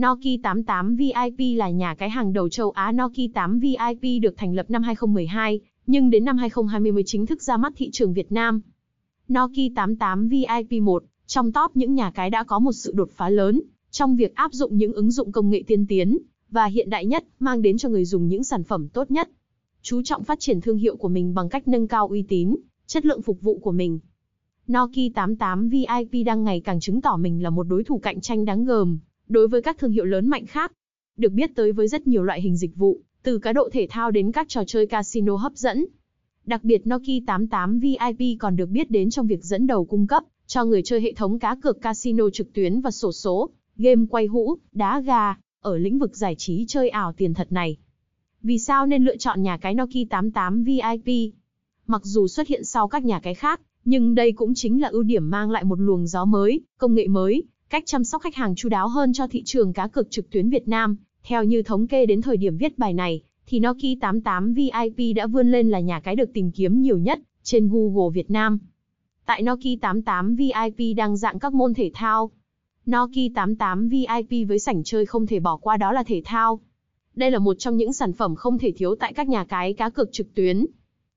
Nokia 88 VIP là nhà cái hàng đầu châu Á Nokia 8 VIP được thành lập năm 2012, nhưng đến năm 2020 mới chính thức ra mắt thị trường Việt Nam. Nokia 88 VIP 1, trong top những nhà cái đã có một sự đột phá lớn, trong việc áp dụng những ứng dụng công nghệ tiên tiến, và hiện đại nhất, mang đến cho người dùng những sản phẩm tốt nhất. Chú trọng phát triển thương hiệu của mình bằng cách nâng cao uy tín, chất lượng phục vụ của mình. Nokia 88 VIP đang ngày càng chứng tỏ mình là một đối thủ cạnh tranh đáng gờm đối với các thương hiệu lớn mạnh khác. Được biết tới với rất nhiều loại hình dịch vụ, từ cá độ thể thao đến các trò chơi casino hấp dẫn. Đặc biệt Nokia 88 VIP còn được biết đến trong việc dẫn đầu cung cấp cho người chơi hệ thống cá cược casino trực tuyến và sổ số, game quay hũ, đá gà, ở lĩnh vực giải trí chơi ảo tiền thật này. Vì sao nên lựa chọn nhà cái Nokia 88 VIP? Mặc dù xuất hiện sau các nhà cái khác, nhưng đây cũng chính là ưu điểm mang lại một luồng gió mới, công nghệ mới, cách chăm sóc khách hàng chu đáo hơn cho thị trường cá cược trực tuyến Việt Nam. Theo như thống kê đến thời điểm viết bài này, thì Nokia 88 VIP đã vươn lên là nhà cái được tìm kiếm nhiều nhất trên Google Việt Nam. Tại Nokia 88 VIP đang dạng các môn thể thao. Nokia 88 VIP với sảnh chơi không thể bỏ qua đó là thể thao. Đây là một trong những sản phẩm không thể thiếu tại các nhà cái cá cược trực tuyến.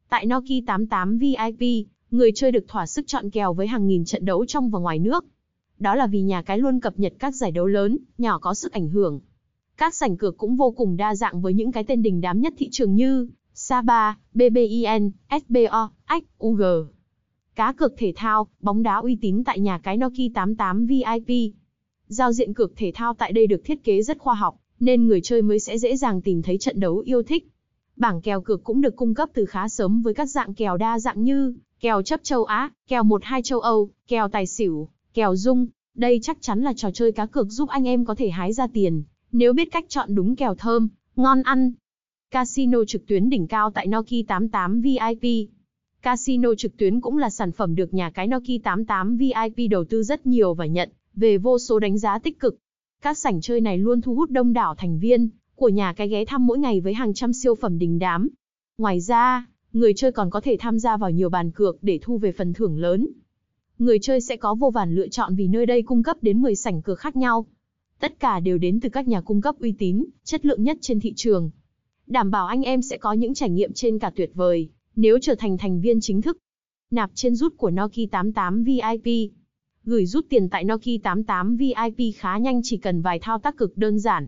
Tại Nokia 88 VIP, người chơi được thỏa sức chọn kèo với hàng nghìn trận đấu trong và ngoài nước. Đó là vì nhà cái luôn cập nhật các giải đấu lớn, nhỏ có sức ảnh hưởng. Các sảnh cược cũng vô cùng đa dạng với những cái tên đình đám nhất thị trường như Saba, BBIN, SBO, Ách, UG. Cá cược thể thao, bóng đá uy tín tại nhà cái Nokia 88 VIP. Giao diện cược thể thao tại đây được thiết kế rất khoa học, nên người chơi mới sẽ dễ dàng tìm thấy trận đấu yêu thích. Bảng kèo cược cũng được cung cấp từ khá sớm với các dạng kèo đa dạng như kèo chấp châu Á, kèo 1-2 châu Âu, kèo tài xỉu, kèo dung. Đây chắc chắn là trò chơi cá cược giúp anh em có thể hái ra tiền, nếu biết cách chọn đúng kèo thơm, ngon ăn. Casino trực tuyến đỉnh cao tại Noki 88 VIP. Casino trực tuyến cũng là sản phẩm được nhà cái Noki 88 VIP đầu tư rất nhiều và nhận về vô số đánh giá tích cực. Các sảnh chơi này luôn thu hút đông đảo thành viên của nhà cái ghé thăm mỗi ngày với hàng trăm siêu phẩm đình đám. Ngoài ra, người chơi còn có thể tham gia vào nhiều bàn cược để thu về phần thưởng lớn. Người chơi sẽ có vô vàn lựa chọn vì nơi đây cung cấp đến 10 sảnh cửa khác nhau. Tất cả đều đến từ các nhà cung cấp uy tín, chất lượng nhất trên thị trường. Đảm bảo anh em sẽ có những trải nghiệm trên cả tuyệt vời, nếu trở thành thành viên chính thức. Nạp trên rút của Noki 88 VIP. Gửi rút tiền tại Noki 88 VIP khá nhanh chỉ cần vài thao tác cực đơn giản.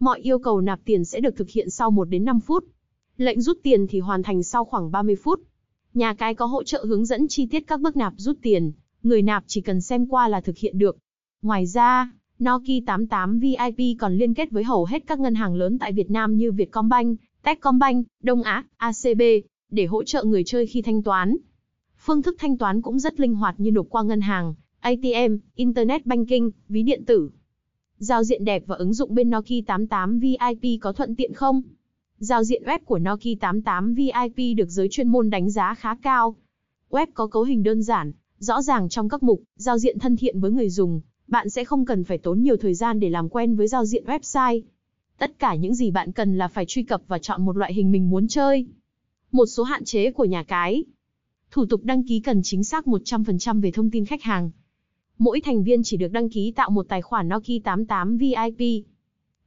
Mọi yêu cầu nạp tiền sẽ được thực hiện sau 1 đến 5 phút. Lệnh rút tiền thì hoàn thành sau khoảng 30 phút. Nhà cái có hỗ trợ hướng dẫn chi tiết các bước nạp rút tiền, người nạp chỉ cần xem qua là thực hiện được. Ngoài ra, Noki 88 VIP còn liên kết với hầu hết các ngân hàng lớn tại Việt Nam như Vietcombank, Techcombank, Đông Á, ACB, để hỗ trợ người chơi khi thanh toán. Phương thức thanh toán cũng rất linh hoạt như nộp qua ngân hàng, ATM, Internet Banking, ví điện tử. Giao diện đẹp và ứng dụng bên Noki 88 VIP có thuận tiện không? Giao diện web của Nokia 88 VIP được giới chuyên môn đánh giá khá cao. Web có cấu hình đơn giản, rõ ràng trong các mục, giao diện thân thiện với người dùng, bạn sẽ không cần phải tốn nhiều thời gian để làm quen với giao diện website. Tất cả những gì bạn cần là phải truy cập và chọn một loại hình mình muốn chơi. Một số hạn chế của nhà cái. Thủ tục đăng ký cần chính xác 100% về thông tin khách hàng. Mỗi thành viên chỉ được đăng ký tạo một tài khoản Nokia 88 VIP.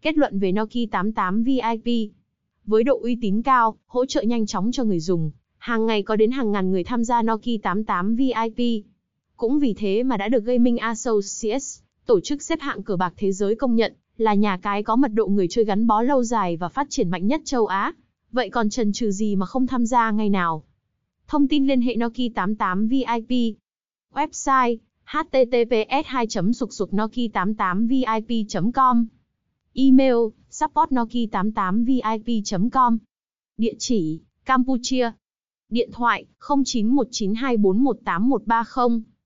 Kết luận về Nokia 88 VIP. Với độ uy tín cao, hỗ trợ nhanh chóng cho người dùng, hàng ngày có đến hàng ngàn người tham gia Nokia 88 VIP. Cũng vì thế mà đã được Gaming Associates, tổ chức xếp hạng cờ bạc thế giới công nhận, là nhà cái có mật độ người chơi gắn bó lâu dài và phát triển mạnh nhất châu Á. Vậy còn trần trừ gì mà không tham gia ngay nào? Thông tin liên hệ Nokia 88 VIP. Website https 2 sục sục noki 88 vip com Email support nokia 88 vip com. Địa chỉ Campuchia. Điện thoại 091924183130